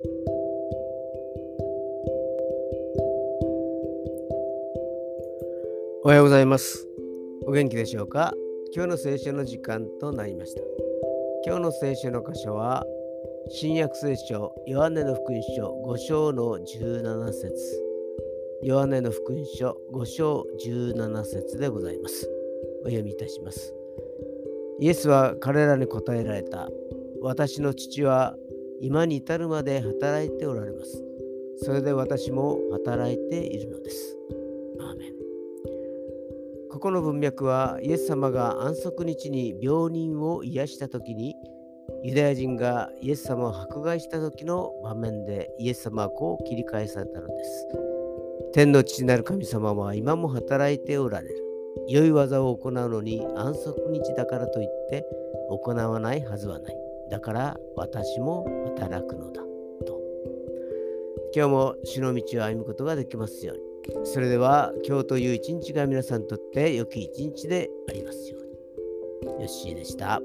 おはようございます。お元気でしょうか？今日の聖書の時間となりました。今日の聖書の箇所は、新約聖書、ヨハネの福音書5章の17節ヨハネの福音書5章17節でございます。お読みいたします。イエスは彼らに答えられた。私の父は今に至るまで働いておられます。それで私も働いているのです。アーメンここの文脈はイエス様が安息日に病人を癒した時にユダヤ人がイエス様を迫害した時の場面でイエス様はこう切り返されたのです。天の父なる神様は今も働いておられる。良い技を行うのに安息日だからといって行わないはずはない。だから私も働くのだ。と。今日も死の道を歩むことができますように。それでは今日という一日が皆さんにとって良き一日でありますように。よッしーでした。